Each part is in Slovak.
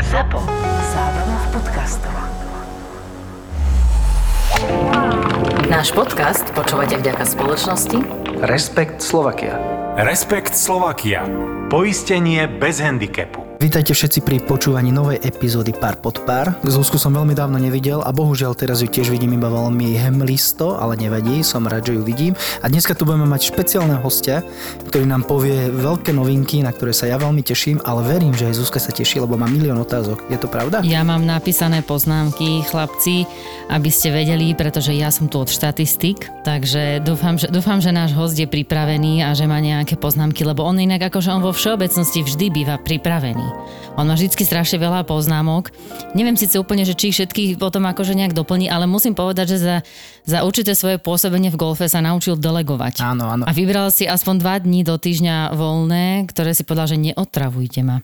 ZAPO. Zábrná v podcastov. Náš podcast počúvate vďaka spoločnosti Respekt Slovakia. Respekt Slovakia. Poistenie bez handicapu. Vítajte všetci pri počúvaní novej epizódy Pár pod pár. Zuzku som veľmi dávno nevidel a bohužiaľ teraz ju tiež vidím iba veľmi hemlisto, ale nevadí, som rád, že ju vidím. A dneska tu budeme mať špeciálne hostia, ktorý nám povie veľké novinky, na ktoré sa ja veľmi teším, ale verím, že aj Zuzka sa teší, lebo má milión otázok. Je to pravda? Ja mám napísané poznámky, chlapci, aby ste vedeli, pretože ja som tu od štatistik, takže dúfam, že, dúfam, že náš host je pripravený a že má nejaké poznámky, lebo on inak akože on vo všeobecnosti vždy býva pripravený. On má vždy strašne veľa poznámok. Neviem síce úplne, že či všetkých potom akože nejak doplní, ale musím povedať, že za, za určité svoje pôsobenie v golfe sa naučil delegovať. Áno, áno. A vybral si aspoň dva dní do týždňa voľné, ktoré si povedal, že neotravujte ma.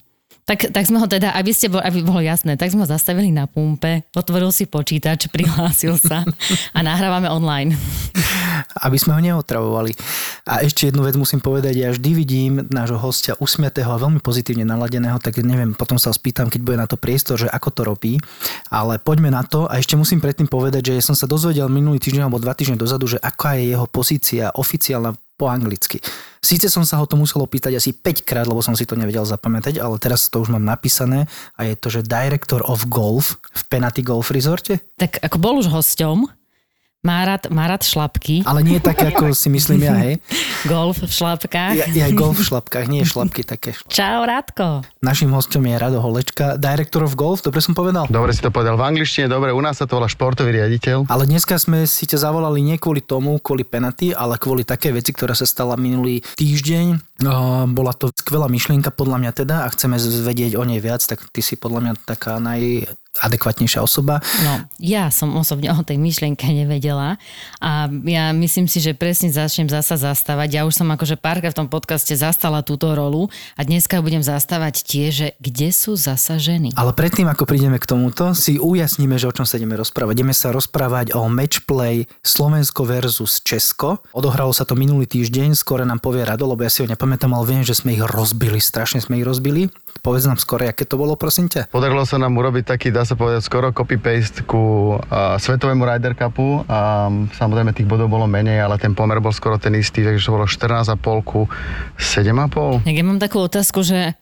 Tak, tak sme ho teda, aby, ste bol, aby bolo jasné, tak sme ho zastavili na pumpe, otvoril si počítač, prihlásil sa a nahrávame online. Aby sme ho neotravovali. A ešte jednu vec musím povedať, ja vždy vidím nášho hostia usmiatého a veľmi pozitívne naladeného, tak neviem, potom sa spýtam, keď bude na to priestor, že ako to robí. Ale poďme na to a ešte musím predtým povedať, že som sa dozvedel minulý týždeň alebo dva týždne dozadu, že aká je jeho pozícia oficiálna po anglicky. Síce som sa ho to musel opýtať asi 5 krát, lebo som si to nevedel zapamätať, ale teraz to už mám napísané a je to, že Director of Golf v Penalty Golf Resorte. Tak ako bol už hosťom, má rád, má rád šlapky. Ale nie také, ako si myslím ja, hej. Golf v šlapkách. Ja, ja golf v šlapkách, nie šlapky také. Čau, Radko. Našim hostom je Rado Holečka, Director of Golf, dobre som povedal? Dobre si to povedal v angličtine, dobre, u nás sa to volá športový riaditeľ. Ale dneska sme si ťa zavolali nie kvôli tomu, kvôli penalty, ale kvôli také veci, ktorá sa stala minulý týždeň. Bola to skvelá myšlienka podľa mňa teda a chceme vedieť o nej viac, tak ty si podľa mňa taká naj adekvatnejšia osoba. No, ja som osobne o tej myšlienke nevedela a ja myslím si, že presne začnem zasa zastávať. Ja už som akože párkrát v tom podcaste zastala túto rolu a dneska budem zastávať tie, že kde sú zasa ženy. Ale predtým, ako prídeme k tomuto, si ujasníme, že o čom sa ideme rozprávať. Ideme sa rozprávať o matchplay Slovensko versus Česko. Odohralo sa to minulý týždeň, skore nám povie Rado, lebo ja si ho nepamätám, ale viem, že sme ich rozbili, strašne sme ich rozbili. Povedz nám skore, aké to bolo, prosím ťa. Podarilo sa nám urobiť taký, dá sa povedať, skoro copy-paste ku uh, Svetovému Ryder Cupu. A samozrejme tých bodov bolo menej, ale ten pomer bol skoro ten istý, takže to bolo 14,5 ku 7,5. Ja mám takú otázku, že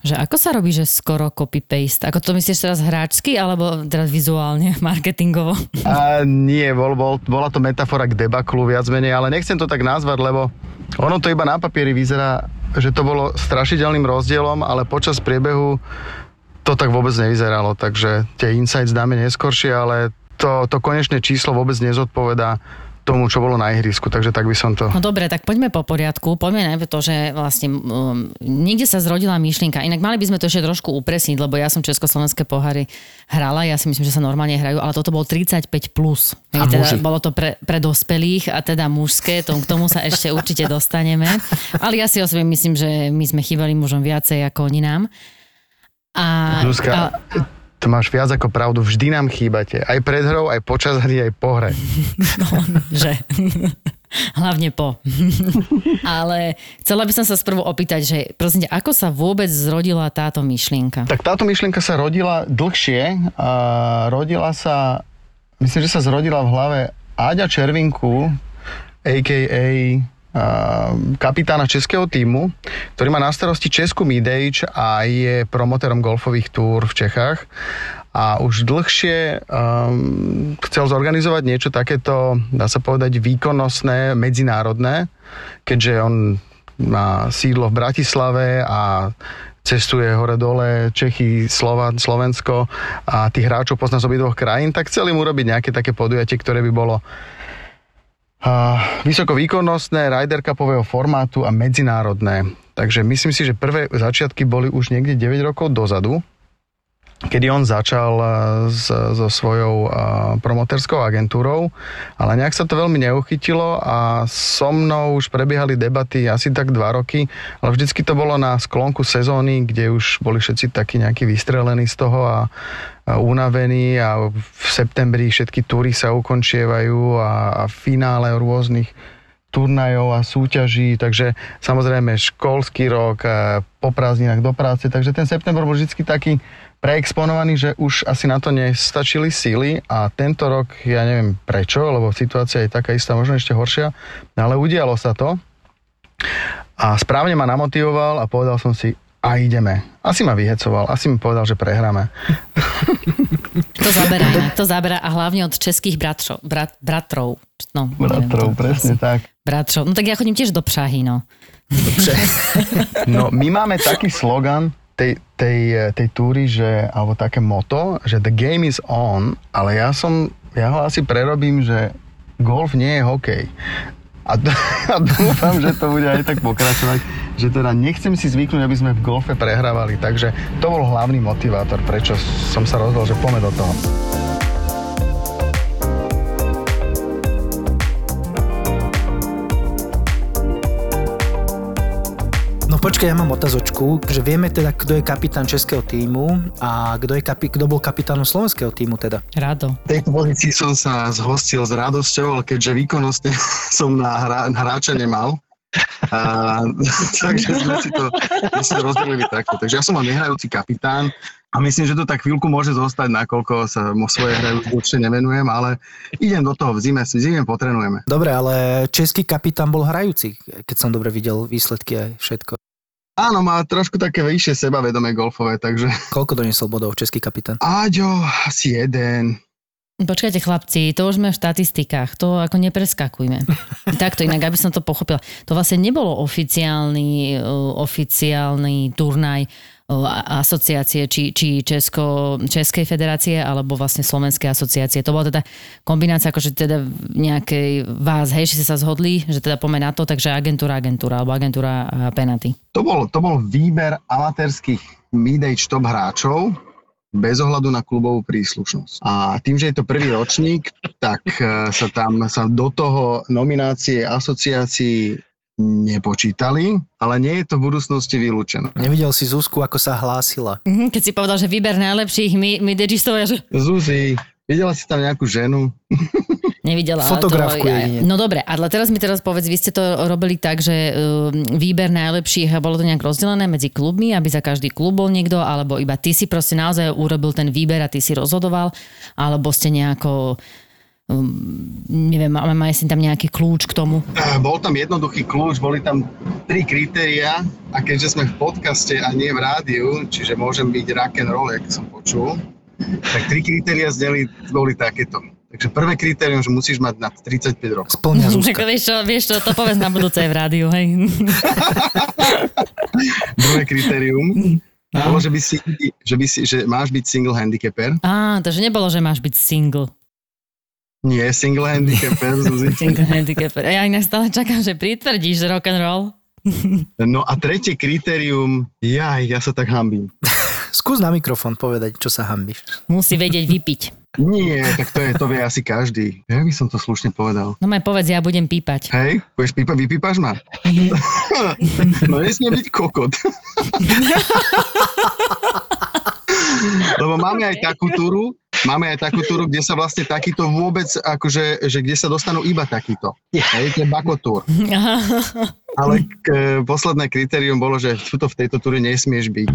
že ako sa robí, že skoro copy-paste? Ako to myslíš teraz hráčsky, alebo teraz vizuálne, marketingovo? A nie, bol, bol, bola to metafora k debaklu viac menej, ale nechcem to tak nazvať, lebo ono to iba na papieri vyzerá, že to bolo strašidelným rozdielom, ale počas priebehu to tak vôbec nevyzeralo, takže tie insights dáme neskôršie, ale to, to konečné číslo vôbec nezodpovedá tomu, čo bolo na ihrisku, takže tak by som to... No dobre, tak poďme po poriadku. Poďme najmä to, že vlastne um, niekde sa zrodila myšlienka. Inak mali by sme to ešte trošku upresniť, lebo ja som Československé pohary hrala, ja si myslím, že sa normálne hrajú, ale toto bolo 35+. Plus. A teda, bolo to pre, pre dospelých a teda mužské, to, k tomu sa ešte určite dostaneme. Ale ja si osobne myslím, že my sme chýbali mužom viacej ako oni nám. A, Zuzka, a, to máš viac ako pravdu, vždy nám chýbate. Aj pred hrou, aj počas hry, aj po hre. No, že. Hlavne po. Ale chcela by som sa sprvu opýtať, že prosím ako sa vôbec zrodila táto myšlienka? Tak táto myšlienka sa rodila dlhšie. A rodila sa, myslím, že sa zrodila v hlave Áďa Červinku, a.k.a kapitána českého týmu, ktorý má na starosti Česku Midage a je promotérom golfových túr v Čechách. A už dlhšie um, chcel zorganizovať niečo takéto, dá sa povedať, výkonnostné, medzinárodné, keďže on má sídlo v Bratislave a cestuje hore-dole, Čechy, Slova, Slovensko a tých hráčov pozná z obidvoch krajín, tak chceli mu robiť nejaké také podujatie, ktoré by bolo vysokovýkonnostné, Ryder Cupového formátu a medzinárodné. Takže myslím si, že prvé začiatky boli už niekde 9 rokov dozadu, kedy on začal eh, s, so svojou uh, promoterskou agentúrou, ale nejak sa to veľmi neuchytilo a so mnou už prebiehali debaty asi tak dva roky, ale vždycky to bolo na sklonku sezóny, kde už boli všetci takí nejakí vystrelení z toho a, unavení a v septembri všetky túry sa ukončievajú a, a finále rôznych turnajov a súťaží, takže samozrejme školský rok, po prázdninách do práce, takže ten september bol vždy taký preexponovaní, že už asi na to nestačili síly a tento rok, ja neviem prečo, lebo situácia je taká istá, možno ešte horšia, ale udialo sa to a správne ma namotivoval a povedal som si, a ideme. Asi ma vyhecoval, asi mi povedal, že prehráme. To zaberá, to zaberá a hlavne od českých bratro, brat, bratrov. No, Bratrov, neviem, presne asi. tak. Bratrov. No tak ja chodím tiež do Prahy, no. No, my máme taký slogan tej, tej, tej túry, že, alebo také moto, že the game is on, ale ja som, ja ho asi prerobím, že golf nie je hokej. A, a dúfam, že to bude aj tak pokračovať, že teda nechcem si zvyknúť, aby sme v golfe prehrávali, takže to bol hlavný motivátor, prečo som sa rozhodol, že poďme do toho. Počkaj, ja mám otazočku, že vieme teda, kto je kapitán českého týmu a kto, je kapi- kto bol kapitánom slovenského týmu teda. Rado. V tejto pozícii som sa zhostil s radosťou, ale keďže výkonnostne som na hra, hráča nemal, a, takže sme si to, sme si to rozdelili takto. Takže ja som mal nehrajúci kapitán a myslím, že to tak chvíľku môže zostať, nakoľko sa mo svoje hre už určite nevenujem, ale idem do toho v zime, v zime potrenujeme. Dobre, ale český kapitán bol hrajúci, keď som dobre videl výsledky aj všetko. Áno, má trošku také vyššie sebavedomie golfové, takže Koľko doniesol bodov český kapitán? Áďo, asi jeden. Počkajte chlapci, to už sme v štatistikách, to ako nepreskakujme. Takto inak, aby som to pochopila. To vlastne nebolo oficiálny, uh, oficiálny turnaj asociácie, či, či Česko, Českej federácie, alebo vlastne Slovenskej asociácie. To bola teda kombinácia, akože teda nejakej vás, hej, ste sa zhodli, že teda poďme na to, takže agentúra, agentúra, alebo agentúra a penalty. To bol, to bol výber amatérských mid-age top hráčov bez ohľadu na klubovú príslušnosť. A tým, že je to prvý ročník, tak eh, sa tam sa do toho nominácie asociácií nepočítali, ale nie je to v budúcnosti vylúčené. Nevidel si Zuzku, ako sa hlásila. Mhm, Keď si povedal, že výber najlepších mi degistov, ja že Zuzi, videla si tam nejakú ženu? Nevidela. ale Fotografku to, jedine. No dobre, ale teraz mi teraz povedz, vy ste to robili tak, že uh, výber najlepších, bolo to nejak rozdelené medzi klubmi, aby za každý klub bol niekto, alebo iba ty si proste naozaj urobil ten výber a ty si rozhodoval, alebo ste nejako neviem, máme má si tam nejaký kľúč k tomu. Bol tam jednoduchý kľúč, boli tam tri kritéria a keďže sme v podcaste a nie v rádiu, čiže môžem byť rock and roll, jak som počul, tak tri kritéria zneli, boli takéto. Takže prvé kritérium, že musíš mať nad 35 rokov. Splňa Tak Zuzka. vieš čo, vieš čo, to povedz na budúce v rádiu, hej. Druhé kritérium bolo, že, by si, že, by si, že máš byť single handicapper. Á, takže nebolo, že máš byť single. Nie, single handicapper, Zuzi. Single handicapper. Ja inak stále čakám, že pritvrdíš rock and roll. No a tretie kritérium, jaj, ja sa tak hambím. Skús na mikrofón povedať, čo sa hambíš. Musí vedieť vypiť. Nie, tak to, je, to vie asi každý. Ja by som to slušne povedal. No maj povedz, ja budem pípať. Hej, budeš pípa, vypípaš ma? no nesmie byť kokot. Lebo máme aj takú túru, máme aj takú túru, kde sa vlastne takýto vôbec, akože, že kde sa dostanú iba takýto. Hej, to je bakotúr. Ale k, e, posledné kritérium bolo, že tuto v tejto túre nesmieš byť.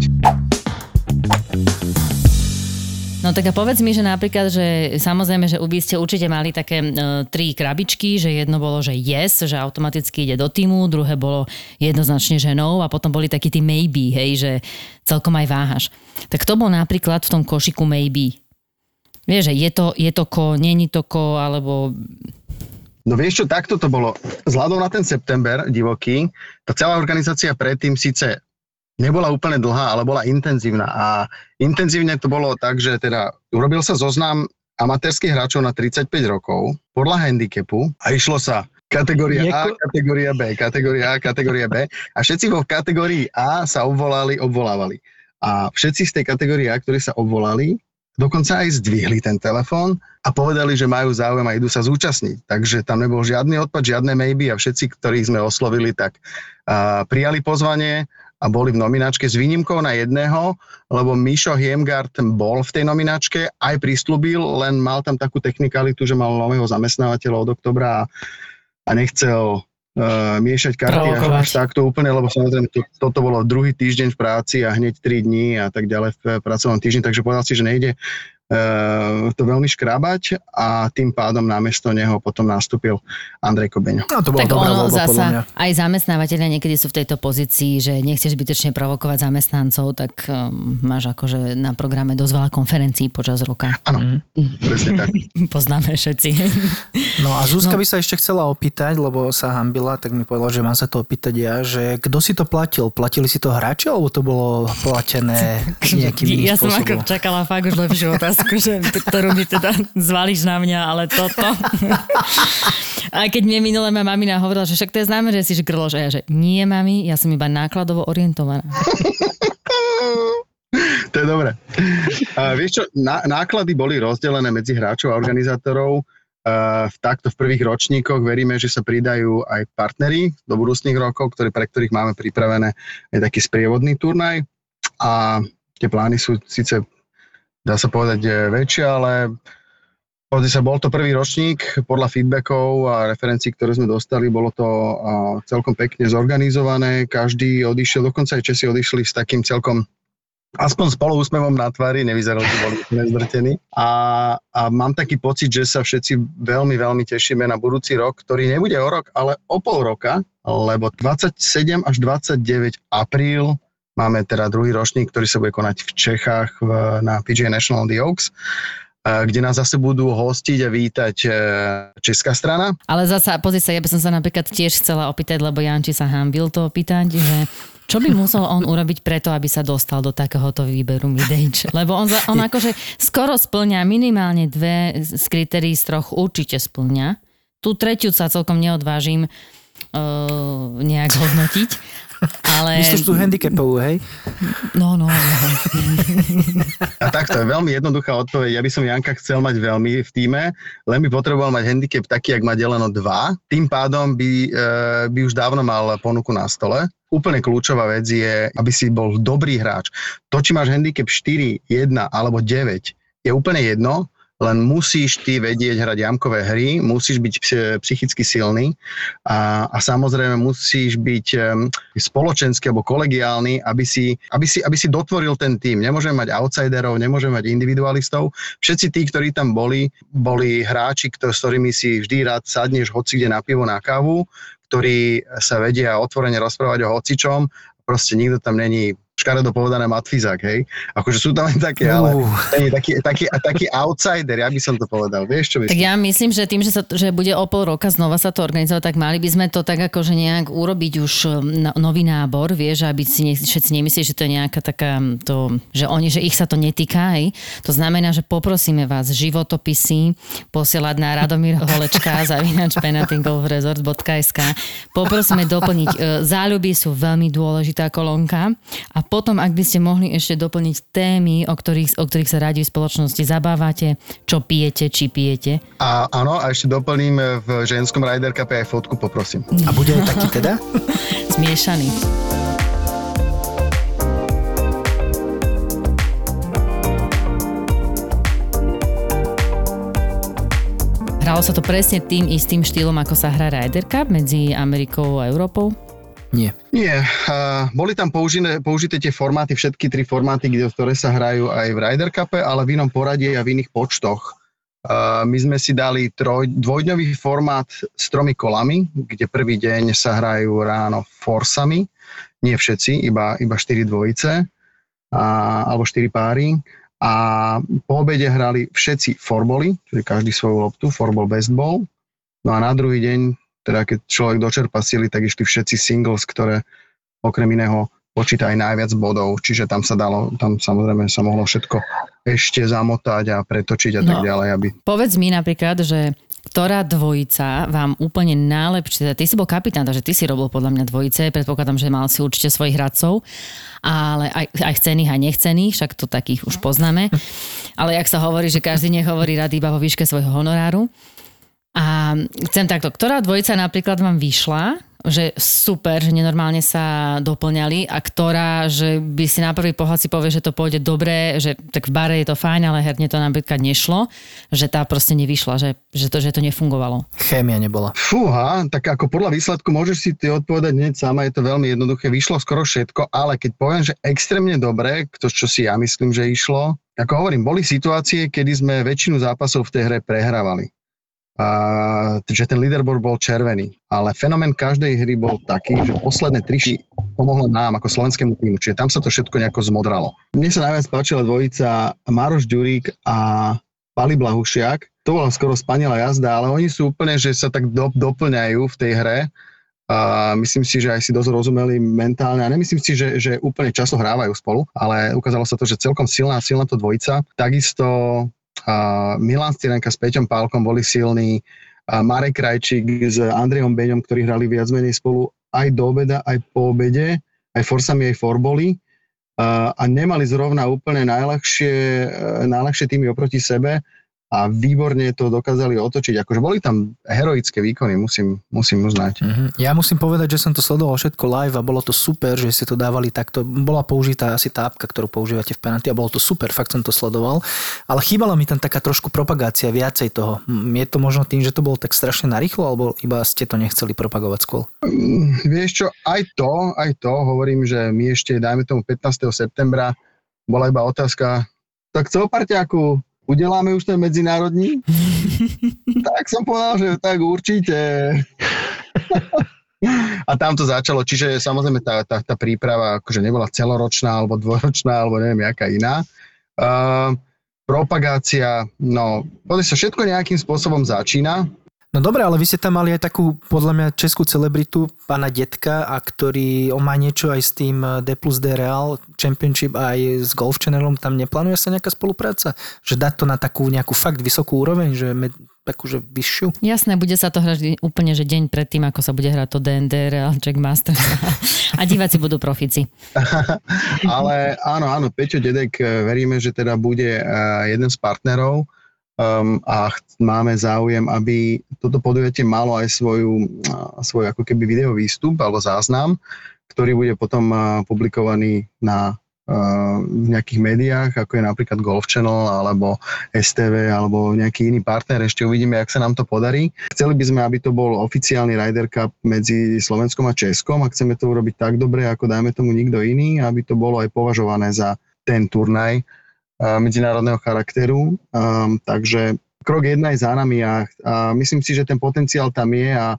No tak a povedz mi, že napríklad, že samozrejme, že by ste určite mali také e, tri krabičky, že jedno bolo, že yes, že automaticky ide do týmu, druhé bolo jednoznačne ženou a potom boli takí tí maybe, hej, že celkom aj váhaš. Tak to bol napríklad v tom košiku maybe. Vieš, že je to, je to ko, není to ko, alebo No vieš čo, takto to bolo. Vzhľadom na ten september divoký, tá celá organizácia predtým síce nebola úplne dlhá, ale bola intenzívna. A intenzívne to bolo tak, že teda urobil sa zoznam amatérských hráčov na 35 rokov podľa handicapu a išlo sa kategória A, kategória B, kategória A, kategória B a všetci vo kategórii A sa obvolali, obvolávali. A všetci z tej kategórie A, ktorí sa obvolali, dokonca aj zdvihli ten telefón a povedali, že majú záujem a idú sa zúčastniť. Takže tam nebol žiadny odpad, žiadne maybe a všetci, ktorých sme oslovili, tak uh, prijali pozvanie a boli v nominačke s výnimkou na jedného, lebo Mišo Hiemgard bol v tej nominačke, aj prislúbil, len mal tam takú technikalitu, že mal nového zamestnávateľa od oktobra a, a nechcel uh, miešať karty až, až takto úplne, lebo samozrejme to, toto bolo druhý týždeň v práci a hneď 3 dní a tak ďalej v pracovnom týždni, takže povedal si, že nejde to veľmi škrábať a tým pádom namiesto neho potom nastúpil Andrej Kobeňo. No to bola Tak dobrá ono voľba, zasa, aj zamestnávateľia niekedy sú v tejto pozícii, že nechceš zbytočne provokovať zamestnancov, tak um, máš akože na programe dosť veľa konferencií počas roka. Áno, presne tak. Poznáme všetci. No a Zuzka by sa ešte chcela opýtať, lebo sa hambila, tak mi povedala, že mám sa to opýtať ja, že kto si to platil? Platili si to hráči, alebo to bolo platené nejakým iným ja som spôsobom? ako čakala fakt už lepšiu otázku, že, ktorú mi teda zvališ na mňa, ale toto. A keď mi minule ma mamina hovorila, že však to je známe, že si žgrloš. A ja, že nie, mami, ja som iba nákladovo orientovaná. To je dobré. Uh, vieš čo, ná, náklady boli rozdelené medzi hráčov a organizátorov. Uh, v takto v prvých ročníkoch veríme, že sa pridajú aj partneri do budúcných rokov, ktoré, pre ktorých máme pripravené aj taký sprievodný turnaj. A tie plány sú síce, dá sa povedať, väčšie, ale sa, bol to prvý ročník, podľa feedbackov a referencií, ktoré sme dostali, bolo to celkom pekne zorganizované, každý odišiel, dokonca aj Česi odišli s takým celkom aspoň s poloúsmevom na tvári, nevyzerali, že boli úplne zdrtení. A, a mám taký pocit, že sa všetci veľmi, veľmi tešíme na budúci rok, ktorý nebude o rok, ale o pol roka, lebo 27 až 29 apríl máme teda druhý ročník, ktorý sa bude konať v Čechách na PGA National The Oaks kde nás zase budú hostiť a vítať eh, česká strana. Ale zasa, pozri sa, ja by som sa napríklad tiež chcela opýtať, lebo Janči sa hambil to opýtať, že čo by musel on urobiť preto, aby sa dostal do takéhoto výberu midage? Lebo on, on akože skoro splňa minimálne dve z kritérií z troch určite splňa. Tú tretiu sa celkom neodvážim uh, nejak hodnotiť. Ale... Myslíš tú handicapovú, hej? No, no, no. A takto je veľmi jednoduchá odpoveď. Ja by som Janka chcel mať veľmi v týme, len by potreboval mať handicap taký, ak má deleno 2. Tým pádom by, e, by už dávno mal ponuku na stole. Úplne kľúčová vec je, aby si bol dobrý hráč. To, či máš handicap 4, 1 alebo 9, je úplne jedno, len musíš ty vedieť hrať jamkové hry, musíš byť ps- psychicky silný a, a samozrejme musíš byť um, spoločenský alebo kolegiálny, aby si, aby, si, aby si dotvoril ten tým. Nemôžeme mať outsiderov, nemôžeme mať individualistov. Všetci tí, ktorí tam boli, boli hráči, ktor- s ktorými si vždy rád sadneš hoci kde na pivo, na kávu, ktorí sa vedia otvorene rozprávať o hocičom. Proste nikto tam není škaredo povedané matfizák, hej. Akože sú tam aj také, ale Uh. taký, taký, taký, taký outsider, ja by som to povedal. Vieš, čo Tak myslím? ja myslím, že tým, že, sa, že bude o pol roka znova sa to organizovať, tak mali by sme to tak akože nejak urobiť už um, no- nový nábor, vieš, aby si ne, všetci nemysleli, že to je nejaká taká, to, že oni, že ich sa to netýka, hej. To znamená, že poprosíme vás životopisy posielať na Radomír Holečka zavinač penatingolfresort.sk Poprosíme doplniť, e, záľuby sú veľmi dôležitá kolónka a potom, ak by ste mohli ešte doplniť témy, o ktorých, o ktorých sa radi v spoločnosti zabávate, čo pijete, či pijete. A áno, a ešte doplním v ženskom Ryder Cup aj fotku, poprosím. A bude aj taký teda? Zmiešaný. Hralo sa to presne tým istým štýlom, ako sa hrá Ryder Cup medzi Amerikou a Európou? Nie. Nie, uh, boli tam použité, použité tie formáty, všetky tri formáty, kde, ktoré sa hrajú aj v Ryder Cupe, ale v inom poradí a v iných počtoch. Uh, my sme si dali troj, dvojdňový formát s tromi kolami, kde prvý deň sa hrajú ráno forsami, nie všetci, iba, iba štyri dvojice, a, alebo štyri páry. A po obede hrali všetci forboly, čiže každý svoju loptu, forbol, bestball. No a na druhý deň teda keď človek dočerpa sily, tak išli všetci singles, ktoré okrem iného počíta aj najviac bodov, čiže tam sa dalo, tam samozrejme sa mohlo všetko ešte zamotať a pretočiť a tak No. ďalej, aby Povedz mi napríklad, že ktorá dvojica vám úplne najlepšie, ty si bol kapitán, takže ty si robil podľa mňa dvojice, predpokladám, že mal si určite svojich hradcov, ale aj, aj chcených a nechcených, však to takých už poznáme. Ale jak sa hovorí, že každý nehovorí rad iba vo výške svojho honoráru. A chcem takto, ktorá dvojica napríklad vám vyšla že super, že nenormálne sa doplňali a ktorá, že by si na prvý pohľad si povie, že to pôjde dobre, že tak v bare je to fajn, ale herne to napríklad nešlo, že tá proste nevyšla, že, že, to, že to nefungovalo. Chémia nebola. Fúha, tak ako podľa výsledku môžeš si ty odpovedať hneď sama, je to veľmi jednoduché, vyšlo skoro všetko, ale keď poviem, že extrémne dobre, to čo si ja myslím, že išlo, ako hovorím, boli situácie, kedy sme väčšinu zápasov v tej hre prehrávali. A, že ten leaderboard bol červený. Ale fenomén každej hry bol taký, že posledné tri pomohlo nám ako slovenskému týmu, čiže tam sa to všetko nejako zmodralo. Mne sa najviac páčila dvojica Maroš Ďurík a Pali Blahušiak. To bola skoro spanila jazda, ale oni sú úplne, že sa tak do, doplňajú v tej hre a myslím si, že aj si dosť rozumeli mentálne a nemyslím si, že, že úplne často hrávajú spolu, ale ukázalo sa to, že celkom silná, silná to dvojica. Takisto uh, Milan Styrenka s Peťom Pálkom boli silní, Marek Krajčík s Andrejom Beňom, ktorí hrali viac menej spolu aj do obeda, aj po obede, aj forsami, aj forboli. A nemali zrovna úplne najľahšie, uh, najľahšie týmy oproti sebe a výborne to dokázali otočiť. Akože boli tam heroické výkony, musím, musím uznať. Mm-hmm. Ja musím povedať, že som to sledoval všetko live a bolo to super, že ste to dávali takto. Bola použitá asi tá apka, ktorú používate v penalty a bolo to super, fakt som to sledoval. Ale chýbala mi tam taká trošku propagácia viacej toho. Je to možno tým, že to bolo tak strašne narýchlo, alebo iba ste to nechceli propagovať skôr? Mm, vieš čo, aj to, aj to, hovorím, že my ešte, dajme tomu 15. septembra, bola iba otázka, tak co, parťáku, udeláme už ten medzinárodní? tak som povedal, že tak určite. a tam to začalo, čiže samozrejme tá, tá, tá príprava akože nebola celoročná alebo dvoročná alebo neviem, jaká iná. Uh, propagácia, no, sa všetko nejakým spôsobom začína, No dobre, ale vy ste tam mali aj takú, podľa mňa, českú celebritu, pána Detka, a ktorý, on má niečo aj s tým eh, D plus D Real Championship aj s Golf Channelom, tam neplánuje sa nejaká spolupráca? Že dať to na takú nejakú fakt vysokú úroveň, že takúže vyššiu? Jasné, bude sa to hrať úplne, že deň predtým, ako sa bude hrať to DND Real Jack Masters a diváci budú profici. ale áno, áno, Peťo Dedek, eh, veríme, že teda bude eh, jeden z partnerov, um, a máme záujem, aby toto podujatie malo aj svoju, svoj ako keby video výstup alebo záznam, ktorý bude potom publikovaný na v nejakých médiách, ako je napríklad Golf Channel alebo STV alebo nejaký iný partner. Ešte uvidíme, jak sa nám to podarí. Chceli by sme, aby to bol oficiálny Ryder Cup medzi Slovenskom a Českom a chceme to urobiť tak dobre, ako dajme tomu nikto iný, aby to bolo aj považované za ten turnaj, medzinárodného charakteru. Um, takže krok jedna je za nami a, a myslím si, že ten potenciál tam je a e,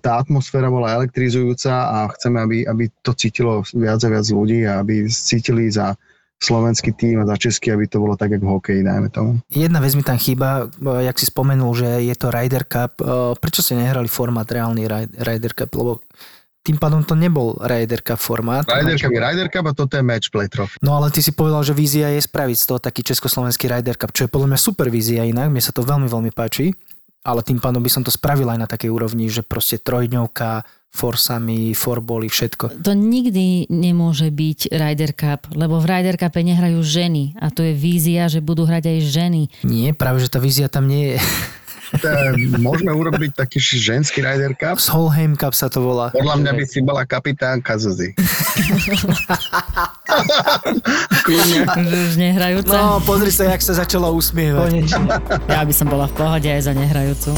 tá atmosféra bola elektrizujúca a chceme, aby, aby to cítilo viac a viac ľudí a aby cítili za slovenský tým a za český, aby to bolo tak, ako v hokeji, dajme tomu. Jedna vec mi tam chýba, jak si spomenul, že je to Ryder Cup. E, prečo ste nehrali formát reálny Ryder Cup? Lebo tým pádom to nebol Ryder Cup formát. Ryder Cup je Ryder Cup a toto je match play trophy. No ale ty si povedal, že vízia je spraviť z toho taký československý Ryder Cup, čo je podľa mňa super vízia inak, mne sa to veľmi, veľmi páči, ale tým pádom by som to spravil aj na takej úrovni, že proste trojdňovka, forsami, forboli, všetko. To nikdy nemôže byť Ryder Cup, lebo v Ryder Cupe nehrajú ženy a to je vízia, že budú hrať aj ženy. Nie, práve že tá vízia tam nie je. môžeme urobiť taký ženský Ryder Cup. Solheim Cup sa to volá. Podľa mňa by si bola kapitánka Zuzi. Už nehrajúca. No, pozri sa, jak sa začalo usmievať. Konečne. Ja by som bola v pohode aj za nehrajúcu.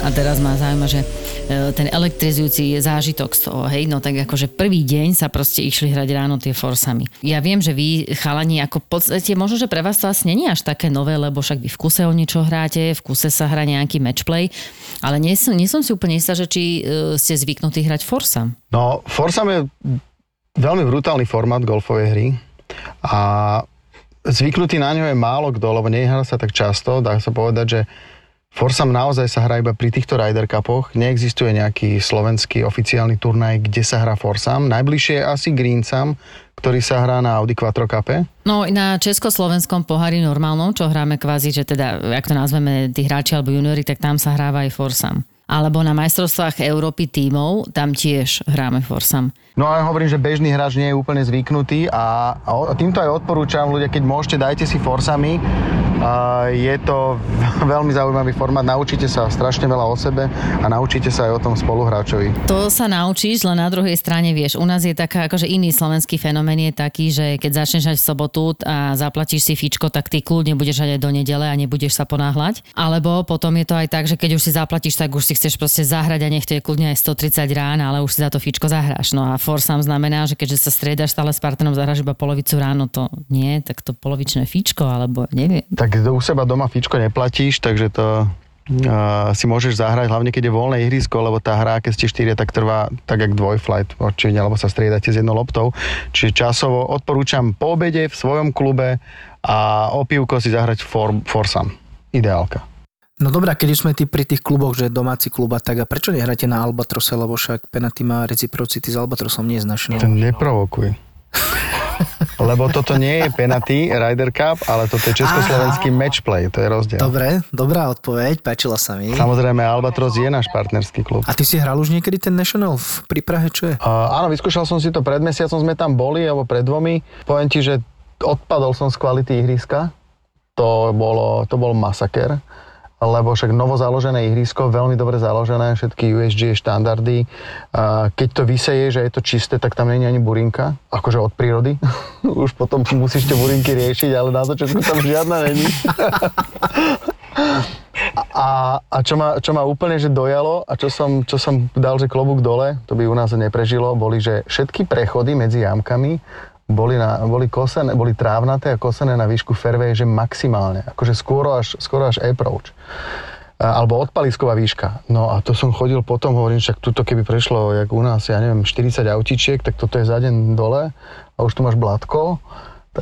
A teraz ma zaujíma, že e, ten elektrizujúci zážitok z toho, hej, no tak akože prvý deň sa proste išli hrať ráno tie forsami. Ja viem, že vy chalani, ako v podstate, možno, že pre vás to asi není až také nové, lebo však vy v kuse o niečo hráte, v kuse sa hrá nejaký matchplay, ale nie nie som si úplne istá, že či e, ste zvyknutí hrať forsam. No, forsam je veľmi brutálny formát golfovej hry a zvyknutý na ňo je málo kto, lebo nehrá sa tak často, dá sa povedať, že Forsam naozaj sa hrá iba pri týchto Ryder Cupoch. Neexistuje nejaký slovenský oficiálny turnaj, kde sa hrá Forsam. Najbližšie je asi Greensam, ktorý sa hrá na Audi Quattro Cup. No na československom pohári normálnom, čo hráme kvázi, že teda, ak to nazveme tí hráči alebo juniori, tak tam sa hráva aj Forsam. Alebo na majstrovstvách Európy tímov, tam tiež hráme Forsam. No a hovorím, že bežný hráč nie je úplne zvyknutý a, a týmto aj odporúčam ľudia, keď môžete, dajte si Forsami. A je to veľmi zaujímavý formát, naučíte sa strašne veľa o sebe a naučíte sa aj o tom spoluhráčovi. To sa naučíš, len na druhej strane vieš, u nás je taká, akože iný slovenský fenomén je taký, že keď začneš hrať v sobotu a zaplatíš si fičko, tak ty kľudne budeš hrať aj do nedele a nebudeš sa ponáhľať. Alebo potom je to aj tak, že keď už si zaplatíš, tak už si chceš proste zahrať a nech to je kľudne aj 130 rána, ale už si za to fičko zahráš. No a forsam znamená, že keďže sa striedaš stále s partnerom, zahráš iba polovicu ráno, to nie, tak to polovičné fičko, alebo neviem. Tak u seba doma fičko neplatíš, takže to uh, si môžeš zahrať, hlavne keď je voľné ihrisko, lebo tá hra, keď ste štyria, tak trvá tak jak dvojflight, určite, alebo sa striedate s jednou loptou. Čiže časovo odporúčam po obede v svojom klube a o pivko si zahrať for, forsam. Ideálka. No dobrá, keď už sme tí pri tých kluboch, že domáci kluba, tak a prečo nehráte na Albatrose, lebo však penalty má reciprocity s Albatrosom, nie z našim. To neprovokuj. Lebo toto nie je penalty Ryder Cup, ale toto je československý matchplay, to je rozdiel. Dobre, dobrá odpoveď, páčila sa mi. Samozrejme, Albatros je náš partnerský klub. A ty si hral už niekedy ten National v, pri Prahe, čo je? Uh, áno, vyskúšal som si to pred mesiacom, sme tam boli, alebo pred dvomi. Poviem ti, že odpadol som z kvality ihriska. To, bolo, to bol masaker lebo však novo založené ihrisko, veľmi dobre založené, všetky USG štandardy. Keď to vyseje, že je to čisté, tak tam je ani burinka, akože od prírody. Už potom musíš tie burinky riešiť, ale na začiatku tam žiadna není. A, a čo, ma, čo ma úplne že dojalo a čo som, čo som dal, že klobúk dole, to by u nás neprežilo, boli, že všetky prechody medzi jamkami boli, na, boli, kosené, boli trávnaté a kosené na výšku fairway, že maximálne. Akože skoro až, skoro až approach. Alebo odpalisková výška. No a to som chodil potom, hovorím, však tuto keby prešlo, jak u nás, ja neviem, 40 autičiek, tak toto je za deň dole a už tu máš blatko.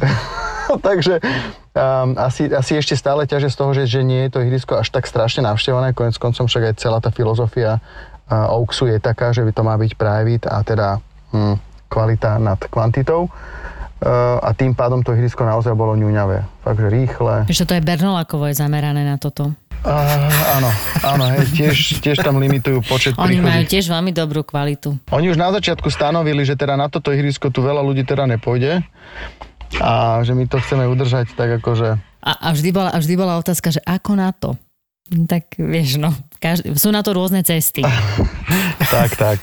Takže um, asi, asi ešte stále ťaže z toho, že, že nie je to ihrisko až tak strašne navštevané. Konec koncom však aj celá tá filozofia uh, Oaksu je taká, že by to má byť private a teda hm, kvalita nad kvantitou. Uh, a tým pádom to ihrisko naozaj bolo ňuňavé. Takže rýchle. Ešte to je Bernolákovo je zamerané na toto. Uh, áno, áno, hej, tiež, tiež tam limitujú počet Oni príchodí. majú tiež veľmi dobrú kvalitu. Oni už na začiatku stanovili, že teda na toto ihrisko tu veľa ľudí teda nepôjde a že my to chceme udržať tak akože... A, a, vždy, bola, a vždy bola otázka, že ako na to? Tak vieš, no, každý, sú na to rôzne cesty. tak, tak.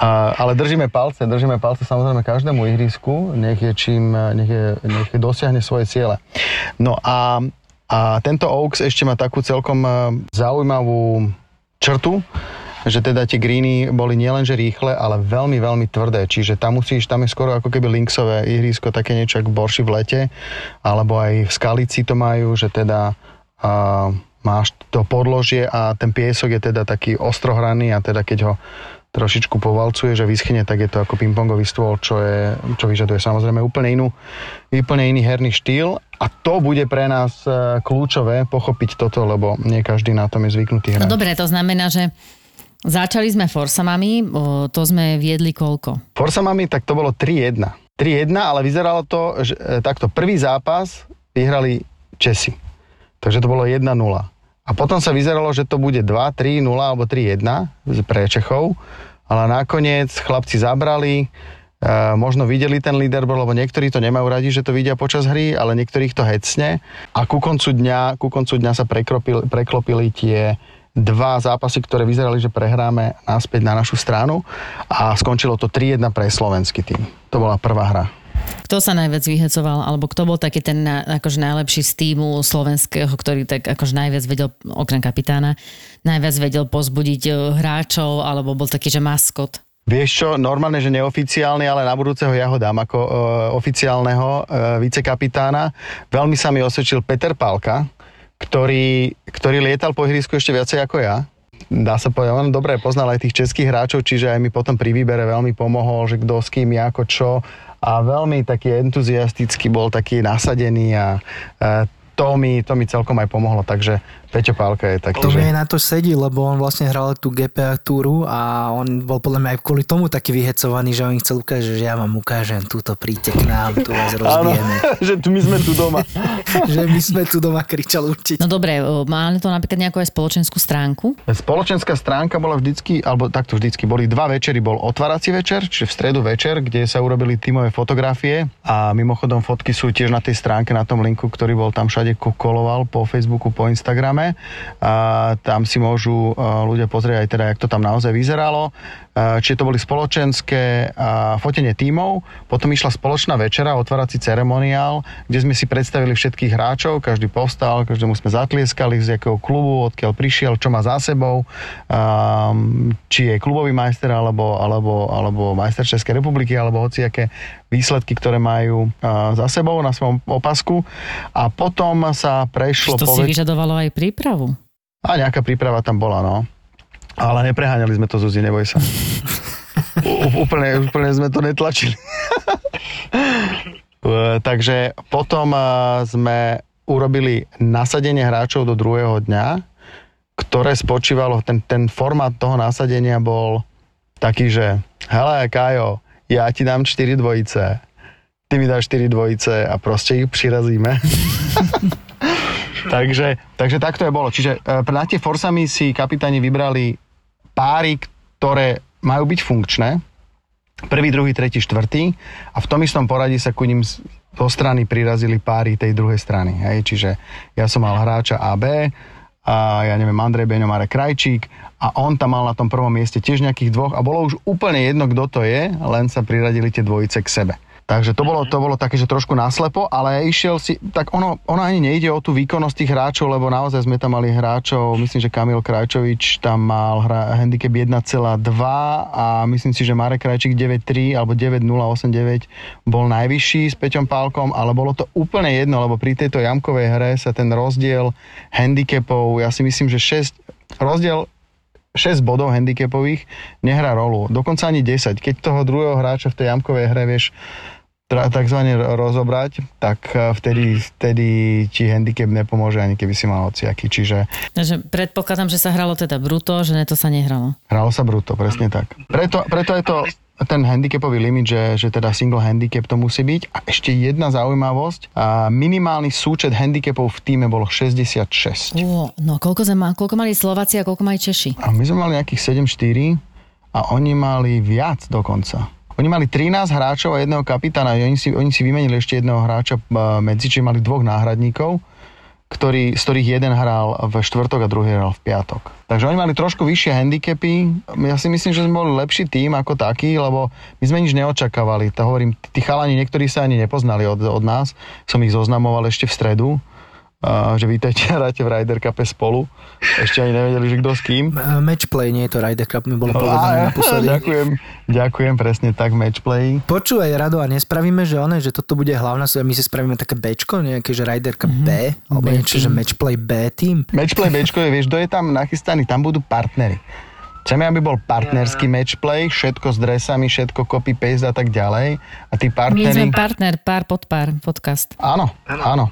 A, ale držíme palce, držíme palce samozrejme každému ihrisku, nech je čím, nech, je, nech dosiahne svoje ciele. No a, a tento Oaks ešte má takú celkom e, zaujímavú črtu, že teda tie greeny boli nielenže rýchle, ale veľmi, veľmi tvrdé. Čiže tam musíš, tam je skoro ako keby linksové ihrisko, také niečo ako borši v lete, alebo aj v skalici to majú, že teda a, máš to podložie a ten piesok je teda taký ostrohraný a teda keď ho trošičku povalcuje, že vyschne, tak je to ako pingpongový stôl, čo, je, čo vyžaduje samozrejme úplne, inú, úplne iný herný štýl a to bude pre nás e, kľúčové pochopiť toto, lebo nie každý na tom je zvyknutý hrať. No dobre, to znamená, že začali sme Forsamami, to sme viedli koľko? Forsamami, tak to bolo 3-1. 3-1, ale vyzeralo to, že e, takto prvý zápas vyhrali Česi. Takže to bolo 1-0. A potom sa vyzeralo, že to bude 2, 3, 0 alebo 3, 1 pre Čechov, ale nakoniec chlapci zabrali, e, možno videli ten leaderboard, lebo niektorí to nemajú radi, že to vidia počas hry, ale niektorých to hecne. A ku koncu dňa, ku koncu dňa sa preklopili, preklopili tie dva zápasy, ktoré vyzerali, že prehráme naspäť na našu stranu a skončilo to 3-1 pre slovenský tým. To bola prvá hra. Kto sa najviac vyhecoval, alebo kto bol taký ten akože najlepší z týmu slovenského, ktorý tak akože najviac vedel, okrem kapitána, najviac vedel pozbudiť eh, hráčov, alebo bol taký, že maskot? Vieš čo, normálne, že neoficiálny, ale na budúceho ja ho dám ako e, oficiálneho e, vicekapitána. Veľmi sa mi osvedčil Peter Pálka, ktorý, ktorý lietal po ihrisku ešte viacej ako ja. Dá sa povedať, on dobre poznal aj tých českých hráčov, čiže aj mi potom pri výbere veľmi pomohol, že kto s kým, ako čo a veľmi taký entuziastický bol, taký nasadený a e, to mi, to mi celkom aj pomohlo, takže Peťo Pálka je taký, To že... mi na to sedí, lebo on vlastne hral tú GPA túru a on bol podľa mňa aj kvôli tomu taký vyhecovaný, že on im chcel ukázať, že ja vám ukážem, túto príďte k nám, tu vás Áno, rozbijeme. že tu my sme tu doma. že my sme tu doma kričali určite. No dobre, o, má to napríklad nejakú aj spoločenskú stránku? Spoločenská stránka bola vždycky, alebo takto vždycky, boli dva večery, bol otvárací večer, čiže v stredu večer, kde sa urobili tímové fotografie a mimochodom fotky sú tiež na tej stránke, na tom linku, ktorý bol tam všade koloval po Facebooku, po Instagrame. A tam si môžu a, ľudia pozrieť aj teda, jak to tam naozaj vyzeralo. A, Čiže to boli spoločenské fotenie tímov, potom išla spoločná večera, otvárací ceremoniál, kde sme si predstavili všetkých hráčov, každý povstal, každému sme zatlieskali, z jakého klubu, odkiaľ prišiel, čo má za sebou, či je klubový majster, alebo, alebo, alebo majster Českej republiky, alebo hociaké výsledky, ktoré majú a, za sebou na svojom opasku. A potom sa prešlo To po si vyžadovalo aj prípravu. a nejaká príprava tam bola, no. Ale nepreháňali sme to, Zuzi, neboj sa. U, úplne, úplne sme to netlačili. E, Takže potom e, sme urobili nasadenie hráčov do druhého dňa, ktoré spočívalo, ten, ten formát toho nasadenia bol taký, že hele, Kajo, ja ti dám 4 dvojice, ty mi dáš 4 dvojice a proste ich přirazíme. takže, takže takto je bolo. Čiže e, na tie forsami si kapitáni vybrali páry, ktoré majú byť funkčné. Prvý, druhý, tretí, štvrtý. A v tom istom poradí sa ku ním zo strany prirazili páry tej druhej strany. Hej? Čiže ja som mal hráča AB, a ja neviem, Andrej Beňo, Marek Krajčík. A on tam mal na tom prvom mieste tiež nejakých dvoch. A bolo už úplne jedno, kto to je, len sa priradili tie dvojice k sebe. Takže to bolo, to bolo také, že trošku naslepo, ale išiel si, tak ono, ono ani nejde o tú výkonnosť tých hráčov, lebo naozaj sme tam mali hráčov, myslím, že Kamil Krajčovič tam mal hra, handicap 1,2 a myslím si, že Marek Krajčík 9,3 alebo 9,089 bol najvyšší s Peťom Pálkom, ale bolo to úplne jedno, lebo pri tejto jamkovej hre sa ten rozdiel handicapov, ja si myslím, že 6, rozdiel 6 bodov handicapových nehrá rolu. Dokonca ani 10. Keď toho druhého hráča v tej jamkovej hre vieš takzvané ro- rozobrať, tak eh, vtedy, vtedy ti handicap nepomôže ani keby si mal hociaký. Čiže Takže predpokladám, že sa hralo teda bruto, že ne to sa nehralo. hralo sa bruto, presne tak. Preto, preto je to ten handicapový limit, že, že teda single handicap to musí byť. A ešte jedna zaujímavosť. A minimálny súčet handicapov v týme bolo 66. Ó, no koľko, sme, ma- koľko mali Slováci a koľko mali Češi? A my sme mali nejakých 7-4 a oni mali viac dokonca. Oni mali 13 hráčov a jedného kapitána. Oni si, oni si vymenili ešte jedného hráča eh, medzi, čiže mali dvoch náhradníkov, ktorý, z ktorých jeden hral v štvrtok a druhý hral v piatok. Takže oni mali trošku vyššie handicapy. Ja si myslím, že sme boli lepší tým ako taký, lebo my sme nič neočakávali. To hovorím, tí chalani, niektorí sa ani nepoznali od, od nás. Som ich zoznamoval ešte v stredu a že vítajte, hráte v Ryder Cupe spolu. Ešte ani nevedeli, že kto s kým. E, Matchplay, nie je to Ryder Cup, mi bolo povedané Á, naposledy. ďakujem, ďakujem, presne tak, matchplay. Počúvaj, Rado, a nespravíme, že one, že toto bude hlavná súťaž, my si spravíme také Bčko, nejaké, že Ryder Cup B, alebo B niečo, že. Matchplay B team. Matchplay Bčko je, vieš, kto je tam nachystaný, tam budú partnery. Chceme, aby bol partnerský matchplay, všetko s dresami, všetko copy-paste a tak ďalej. A tí My sme partner, pár pod pár, podcast. Áno, áno.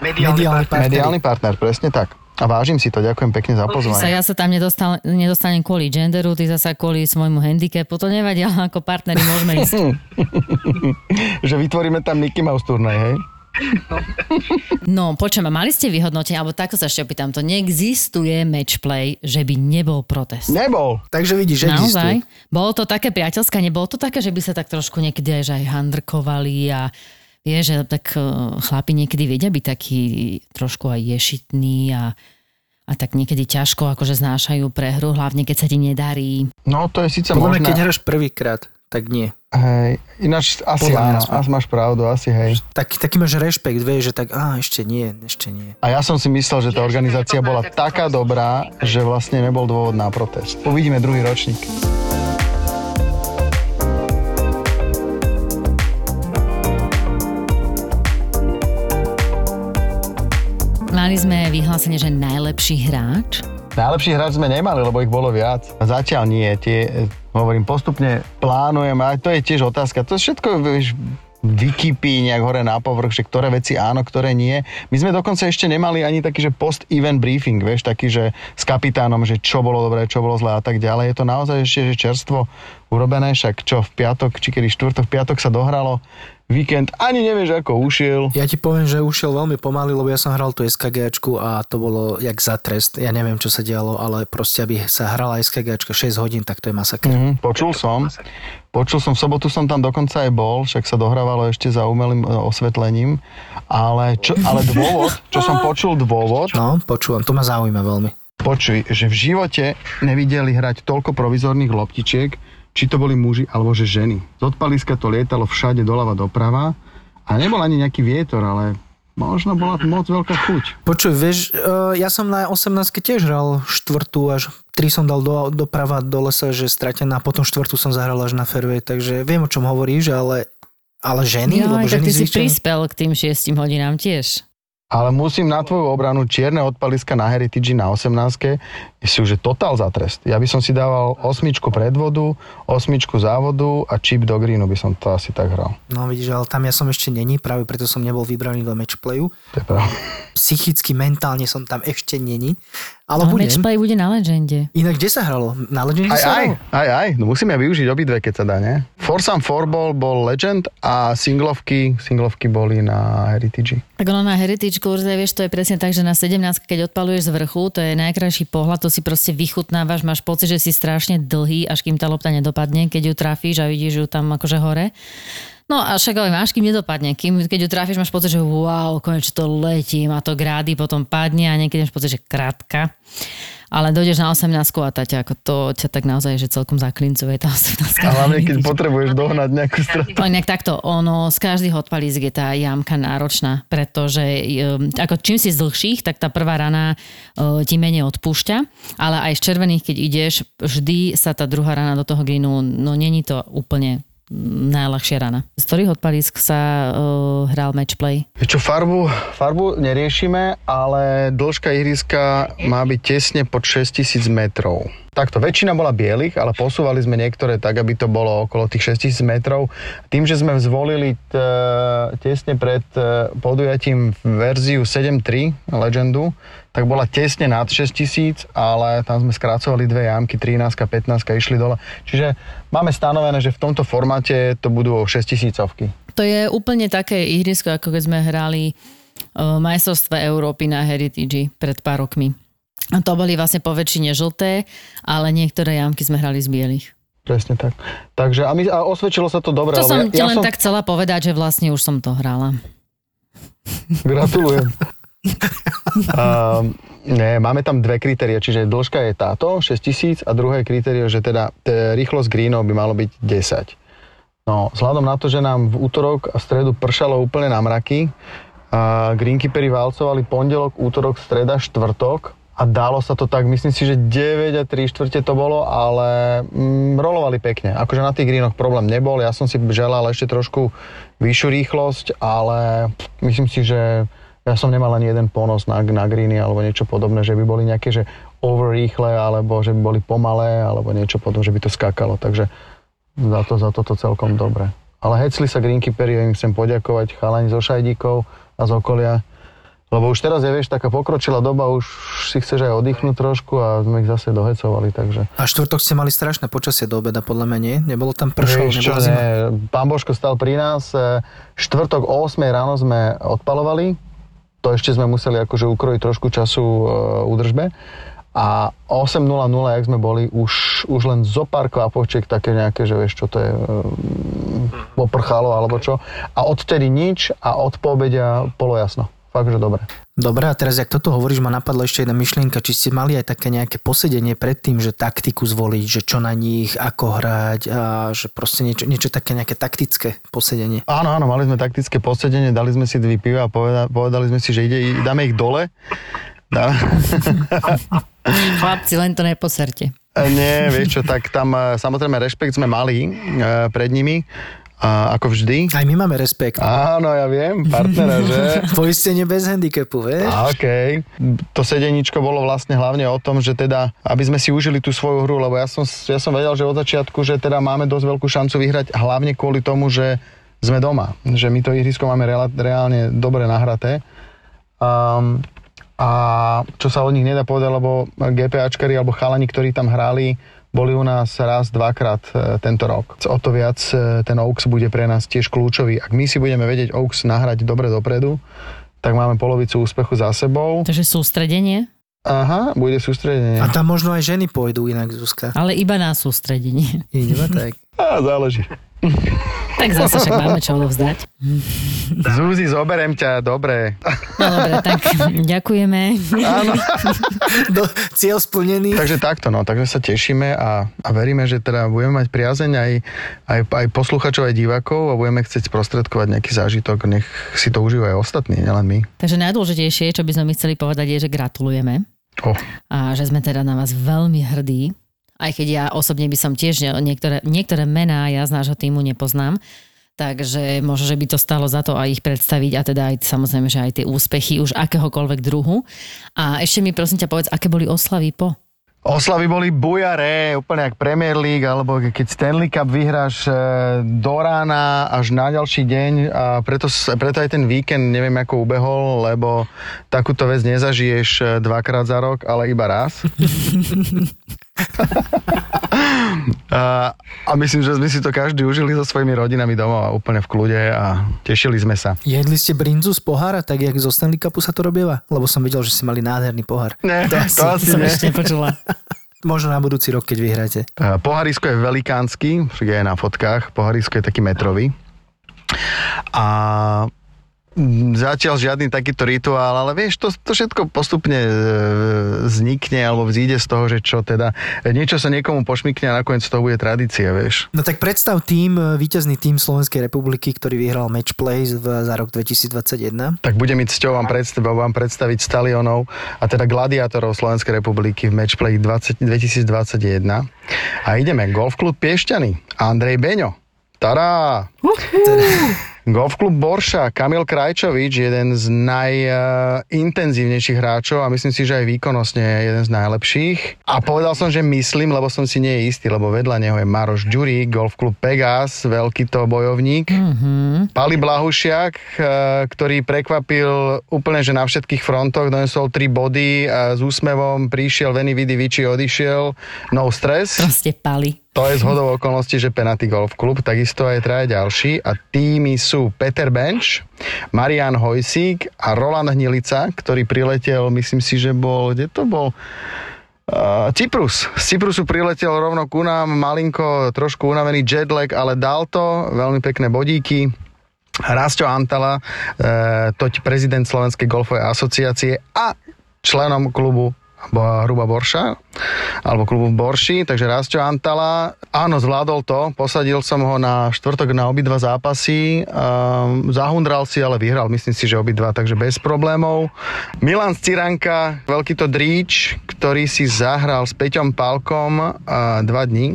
Mediálny partner. Mediálny partner, presne tak. A vážim si to, ďakujem pekne za Sa pozvanie. ja sa tam nedostal, nedostanem kvôli genderu, ty zasa kvôli svojmu handicapu, to nevadí, ale ako partneri môžeme ísť. Že vytvoríme tam Mickey Mouse turnaj, hej? No, počujem, mali ste vyhodnotenie, alebo takto sa ešte opýtam, to neexistuje matchplay, že by nebol protest. Nebol. Takže vidíš, Naozaj? existuje. Bolo to také priateľské, nebolo to také, že by sa tak trošku niekedy aj, že aj handrkovali a vie, že tak eh, chlapi niekedy vedia byť takí trošku aj ješitní a, a tak niekedy ťažko akože znášajú prehru, hlavne keď sa ti nedarí. No to je síce možné. keď hráš prvýkrát, tak nie. Hej, ináč asi Podľa áno, asi máš pravdu, asi hej. Tak, taký máš rešpekt, vieš, že tak, á, ešte nie, ešte nie. A ja som si myslel, že tá organizácia bola taká dobrá, že vlastne nebol dôvod na protest. Uvidíme druhý ročník. Mali sme vyhlásenie, že najlepší hráč. Najlepší hráč sme nemali, lebo ich bolo viac. Zatiaľ nie. Tie, hovorím, postupne plánujem a to je tiež otázka. To všetko, vieš, vykypí nejak hore na povrch, že ktoré veci áno, ktoré nie. My sme dokonca ešte nemali ani taký, že post-event briefing, vieš, taký, že s kapitánom, že čo bolo dobré, čo bolo zlé a tak ďalej. Je to naozaj ešte že čerstvo urobené, však čo v piatok, či kedy štvrtok, v piatok sa dohralo, víkend ani nevieš, ako ušiel. Ja ti poviem, že ušiel veľmi pomaly, lebo ja som hral tú SKGčku a to bolo jak za trest. Ja neviem, čo sa dialo, ale proste, aby sa hrala SKGčka 6 hodín, tak to je masaker. Mm, počul som. Počul som, v sobotu som tam dokonca aj bol, však sa dohrávalo ešte za umelým e, osvetlením, ale, čo, ale dôvod, čo som počul dôvod, No, počúvam, to ma zaujíma veľmi. počuj, že v živote nevideli hrať toľko provizorných loptičiek, či to boli muži alebo že ženy. Z odpaliska to lietalo všade doľava doprava a nebol ani nejaký vietor, ale možno bola moc veľká chuť. Počuj, vieš, e, ja som na 18 tiež hral štvrtú až tri som dal do, doprava do lesa, že stratená, potom štvrtú som zahral až na fairway, takže viem, o čom hovoríš, ale, ale ženy, Jo, lebo tak ženy ty si zvyčajne- prispel k tým 6 hodinám tiež. Ale musím na tvoju obranu čierne odpaliska na Heritage na 18 sú že totál za trest. Ja by som si dával osmičku predvodu, osmičku závodu a chip do greenu by som to asi tak hral. No vidíš, ale tam ja som ešte není, práve preto som nebol vybraný do matchplayu. To je pravda. Psychicky, mentálne som tam ešte není, ale, Ale budem. matchplay bude na legende. Inak kde sa hralo? Na Legende Aj, sa aj, hralo? aj, aj. No musíme využiť obidve, keď sa dá, nie? Forsam Forball bol Legend a singlovky, singlovky boli na Heritage. Tak ono na Heritage kurze, vieš, to je presne tak, že na 17, keď odpaluješ z vrchu, to je najkrajší pohľad, to si proste vychutnávaš, máš pocit, že si strašne dlhý, až kým tá lopta nedopadne, keď ju trafíš a vidíš ju tam akože hore. No a však ale máš, kým nedopadne. Kým, keď ju trafíš, máš pocit, že wow, konečne to letím a to grády potom padne a niekedy máš pocit, že krátka. Ale dojdeš na 18 a tá ťa, ako to ťa tak naozaj, že celkom zaklincuje tá 18 A hlavne, keď potrebuješ dohnať nejakú stratu. to inak takto, ono z každých odpalísk je tá jamka náročná, pretože um, ako čím si z dlhších, tak tá prvá rana uh, ti menej odpúšťa, ale aj z červených, keď ideš, vždy sa tá druhá rana do toho greenu, no není to úplne najľahšia rana. Z ktorých odpalísk sa uh, hral matchplay? Čo farbu, farbu neriešime, ale dĺžka ihriska má byť tesne pod 6000 metrov. Takto, väčšina bola bielých, ale posúvali sme niektoré tak, aby to bolo okolo tých 6000 metrov. Tým, že sme zvolili t, tesne pred e, podujatím verziu 7.3 Legendu, tak bola tesne nad 6000, ale tam sme skracovali dve jamky, 13 15 išli dole. Čiže máme stanovené, že v tomto formáte to budú 6000 To je úplne také ihrisko, ako keď sme hrali uh, majstrovstve Európy na Heritage pred pár rokmi. To boli vlastne po väčšine žlté, ale niektoré jamky sme hrali z bielých. Presne tak. Takže a, my, a osvedčilo sa to dobre. To som ja, ti ja len som, tak chcela povedať, že vlastne už som to hrala. Gratulujem. uh, nie, máme tam dve kritéria, čiže dĺžka je táto, 6000 a druhé kritérium, že teda t- rýchlosť greenov by malo byť 10. No, vzhľadom na to, že nám v útorok a stredu pršalo úplne na mraky, a greenkeeperi válcovali pondelok, útorok, streda, štvrtok a dalo sa to tak, myslím si, že 9 a 3 štvrte to bolo, ale mm, rolovali pekne. Akože na tých greenoch problém nebol, ja som si želal ešte trošku vyššiu rýchlosť, ale myslím si, že ja som nemal ani jeden ponos na, na greeny alebo niečo podobné, že by boli nejaké, že over rýchle, alebo že by boli pomalé, alebo niečo podobné, že by to skákalo. Takže za to, za toto celkom dobre. Ale hecli sa greenkeeperi, ja im chcem poďakovať, chalani zo šajdíkov a z okolia, lebo už teraz je, vieš, taká pokročilá doba, už si chceš aj oddychnúť trošku a sme ich zase dohecovali, takže... A štvrtok ste mali strašné počasie do obeda, podľa mňa nie? Nebolo tam pršalo, Vieš čo, nebola zima? ne, pán Božko stal pri nás, e, štvrtok o 8 ráno sme odpalovali, to ešte sme museli akože ukrojiť trošku času e, údržbe a 8.00, jak sme boli, už, už len zo pár kvapočiek také nejaké, že vieš čo to je, e, poprchalo alebo čo. A odtedy nič a od poobedia polo jasno. Fakt, že dobre. Dobre, a teraz, jak toto hovoríš, ma napadla ešte jedna myšlienka, či ste mali aj také nejaké posedenie pred tým, že taktiku zvoliť, že čo na nich, ako hrať a že proste niečo, niečo také nejaké taktické posedenie. Áno, áno, mali sme taktické posedenie, dali sme si dvi piva a poveda, povedali sme si, že ide, dáme ich dole. Dá, Chlapci, len to neposerte. E, Nie, vieš čo, tak tam e, samozrejme rešpekt sme mali e, pred nimi, a ako vždy. Aj my máme rešpekt. Áno, ja viem, partnera, že? Poistenie bez handicapu, vieš? A, OK. To sedeničko bolo vlastne hlavne o tom, že teda, aby sme si užili tú svoju hru, lebo ja som, ja som vedel, že od začiatku, že teda máme dosť veľkú šancu vyhrať, hlavne kvôli tomu, že sme doma. Že my to ihrisko máme reál- reálne dobre nahraté. Um, a čo sa od nich nedá povedať, lebo GPAčkari alebo chalani, ktorí tam hrali, boli u nás raz, dvakrát e, tento rok. O to viac e, ten Oaks bude pre nás tiež kľúčový. Ak my si budeme vedieť Oaks nahrať dobre dopredu, tak máme polovicu úspechu za sebou. Takže sústredenie, Aha, bude sústredenie. A tam možno aj ženy pôjdu inak, Zuzka. ale iba na sústredenie. Iba tak. Á, záleží. Tak zase však máme čo odovzdať. Zúzi, zoberem ťa, dobre. No dobre, tak ďakujeme. Áno. Do, cieľ splnený. Takže takto, no, takže sa tešíme a, a veríme, že teda budeme mať priazeň aj, aj, aj posluchačov, aj divákov a budeme chcieť sprostredkovať nejaký zážitok, nech si to užívajú aj ostatní, nielen my. Takže najdôležitejšie, čo by sme my chceli povedať, je, že gratulujeme. Oh. a že sme teda na vás veľmi hrdí. Aj keď ja osobne by som tiež niektoré, niektoré mená ja z nášho týmu nepoznám, takže možno, že by to stalo za to aj ich predstaviť a teda aj samozrejme, že aj tie úspechy už akéhokoľvek druhu. A ešte mi prosím ťa povedz, aké boli oslavy po? Oslavy boli bujaré, úplne jak Premier League, alebo keď Stanley Cup vyhráš e, do rána až na ďalší deň a preto, preto aj ten víkend neviem ako ubehol, lebo takúto vec nezažiješ e, dvakrát za rok, ale iba raz. a, a myslím, že sme si to každý užili so svojimi rodinami doma úplne v kľude a tešili sme sa. Jedli ste brinzu z pohára, tak jak zo Stanley Cupu sa to robieva? Lebo som videl, že ste mali nádherný pohár. Ne, to asi, to asi som nie. ešte nepočula. Možno na budúci rok, keď vyhráte. Poharisko je velikánsky, však je na fotkách. Poharisko je taký metrový. A zatiaľ žiadny takýto rituál, ale vieš, to, to všetko postupne e, vznikne alebo vzíde z toho, že čo teda, niečo sa niekomu pošmykne a nakoniec toho bude tradícia, vieš. No tak predstav tým, e, víťazný tým Slovenskej republiky, ktorý vyhral match play v, za rok 2021. Tak bude mi cťou vám, predstav, vám predstaviť stalionov a teda gladiátorov Slovenskej republiky v Matchplay 20, 2021. A ideme, Golfklub Piešťany, Andrej Beňo. Tará! Golfklub Borša, Kamil Krajčovič, jeden z najintenzívnejších hráčov a myslím si, že aj výkonnostne je jeden z najlepších. A povedal som, že myslím, lebo som si nie je istý, lebo vedľa neho je Maroš Ďurík, Golfklub Pegas, veľký to bojovník. Mm-hmm. Pali Blahušiak, eh, ktorý prekvapil úplne, že na všetkých frontoch donesol tri body a s úsmevom prišiel Veni Vidi Vici odišiel, no stres. Proste pali. To je zhodou okolností, že Penalty Golf Club, takisto aj traja ďalší a tými sú Peter Bench, Marian Hojsík a Roland Hnilica, ktorý priletel, myslím si, že bol, kde to bol? Uh, Cyprus. Z Cyprusu priletel rovno ku nám, malinko, trošku unavený jetlag, ale dal to, veľmi pekné bodíky. Rásťo Antala, e, toť prezident Slovenskej golfovej asociácie a členom klubu Hruba Borša, alebo klubu Borši, takže Rásťo Antala, áno, zvládol to, posadil som ho na štvrtok na obidva zápasy, um, zahundral si, ale vyhral, myslím si, že obidva, takže bez problémov. Milan Ciranka, veľký to dríč, ktorý si zahral s Peťom Palkom uh, dva dní,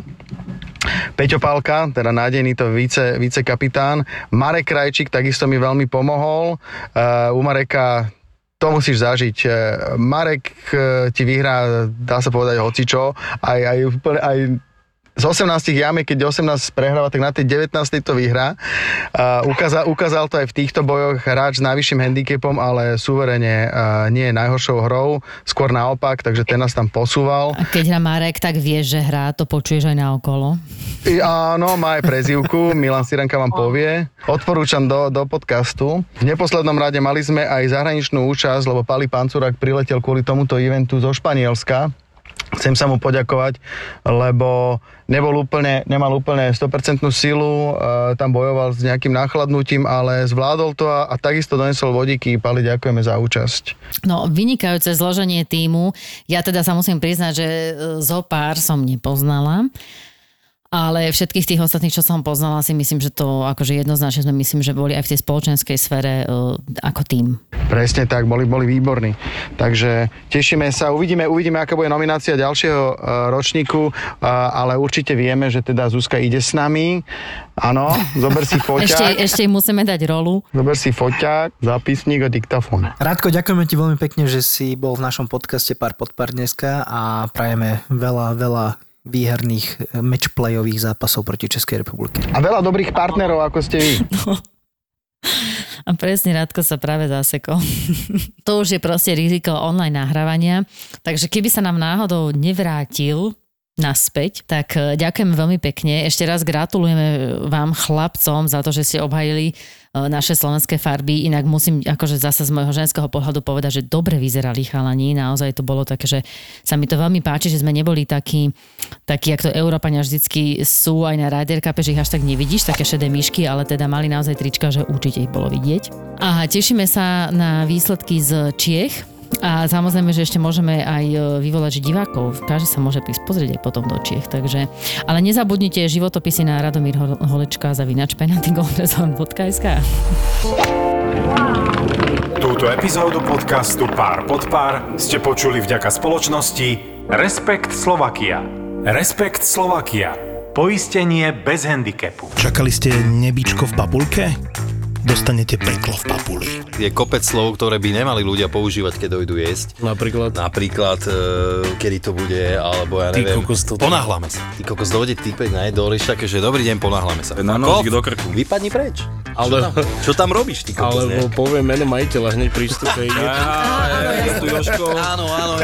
Peťo Pálka, teda nádejný to vice, vicekapitán. Marek Krajčík takisto mi veľmi pomohol. Uh, u Mareka to musíš zažiť. Eh, Marek eh, ti vyhrá, dá sa povedať, hocičo. Aj, aj, úplne- aj z 18 jame, keď 18 prehráva, tak na tej 19 to vyhrá. Uh, ukázal, ukázal to aj v týchto bojoch hráč s najvyšším handicapom, ale suverene uh, nie je najhoršou hrou, skôr naopak, takže ten nás tam posúval. A keď hrá Marek, tak vieš, že hrá, to počuješ aj na okolo. I, áno, má aj prezývku, Milan Sirenka vám povie. Odporúčam do, do podcastu. V neposlednom rade mali sme aj zahraničnú účasť, lebo Pali Pancurák priletel kvôli tomuto eventu zo Španielska. Chcem sa mu poďakovať, lebo nebol úplne, nemal úplne 100% silu, e, tam bojoval s nejakým nachladnutím, ale zvládol to a, a takisto donesol vodíky. Pali, ďakujeme za účasť. No, vynikajúce zloženie týmu. Ja teda sa musím priznať, že e, zo pár som nepoznala. Ale všetkých tých ostatných, čo som poznala, si myslím, že to akože jednoznačne sme myslím, že boli aj v tej spoločenskej sfére uh, ako tým. Presne tak, boli, boli výborní. Takže tešíme sa, uvidíme, uvidíme, aká bude nominácia ďalšieho uh, ročníku, uh, ale určite vieme, že teda Zuzka ide s nami. Áno, zober si Ešte, foťák, ešte jej musíme dať rolu. zober si foťák, zápisník a diktafón. Rádko, ďakujeme ti veľmi pekne, že si bol v našom podcaste Pár pod pár dneska a prajeme veľa, veľa výherných e, matchplayových zápasov proti Českej republike. A veľa dobrých partnerov, ako ste vy. A presne Radko sa práve zasekol. to už je proste riziko online nahrávania. Takže keby sa nám náhodou nevrátil naspäť, tak e, ďakujem veľmi pekne. Ešte raz gratulujeme vám chlapcom za to, že ste obhajili e, naše slovenské farby. Inak musím akože zase z môjho ženského pohľadu povedať, že dobre vyzerali chalani. Naozaj to bolo také, že sa mi to veľmi páči, že sme neboli takí, takí, jak to Európania vždycky sú aj na Ryder Cup, že ich až tak nevidíš, také šedé myšky, ale teda mali naozaj trička, že určite ich bolo vidieť. A tešíme sa na výsledky z Čiech, a samozrejme, že ešte môžeme aj e, vyvolať divákov. Každý sa môže prísť pozrieť aj potom do Čiech. Takže, ale nezabudnite životopisy na Radomír Holečka za vinač penaltygolresort.sk Túto epizódu podcastu Pár pod pár ste počuli vďaka spoločnosti Respekt Slovakia. Respekt Slovakia. Poistenie bez handicapu. Čakali ste nebičko v papulke? Dostanete peklo v papuli. Je kopec slov, ktoré by nemali ľudia používať, keď dojdu jesť. Napríklad? Napríklad, e, kedy to bude, alebo ja Ty neviem. kokos, to- Ponáhľame sa. Ty kokos, dojde typek na jedoliš také, že dobrý deň, ponáhľame sa. Na nožík do krku. Vypadni preč. Ale- Čo tam, čo tam robíš, ty kokos, Alebo ne? poviem meno majiteľa hneď pri vstupe. Je tu Jožko. Áno, áno,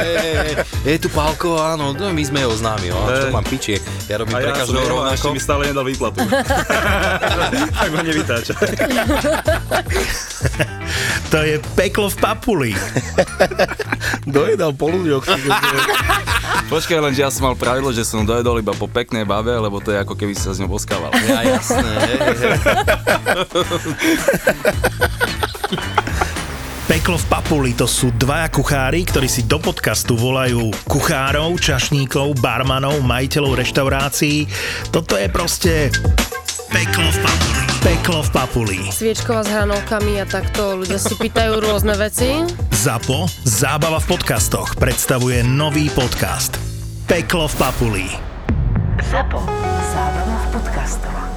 je, tu Pálko, áno, no, my sme ho známi, no, čo mám piči, ja robím pre každého a rovnako. mi stále nedal výplatu. tak ma nevytáča. To je peklo v papuli. Dojedal po ľuďoch. Počkaj, len že ja som mal pravidlo, že som dojedol iba po peknej babe, lebo to je ako keby sa s ňou boskával. Ja, jasné, hej, hej. Peklo v papuli to sú dvaja kuchári, ktorí si do podcastu volajú kuchárov, čašníkov, barmanov, majiteľov reštaurácií. Toto je proste peklo v papuli. Peklo v papuli. sviečková s hranolkami a takto ľudia si pýtajú rôzne veci. ZAPO, zábava v podcastoch, predstavuje nový podcast. Peklo v papuli. Zapo. Zábrná v podcastovách.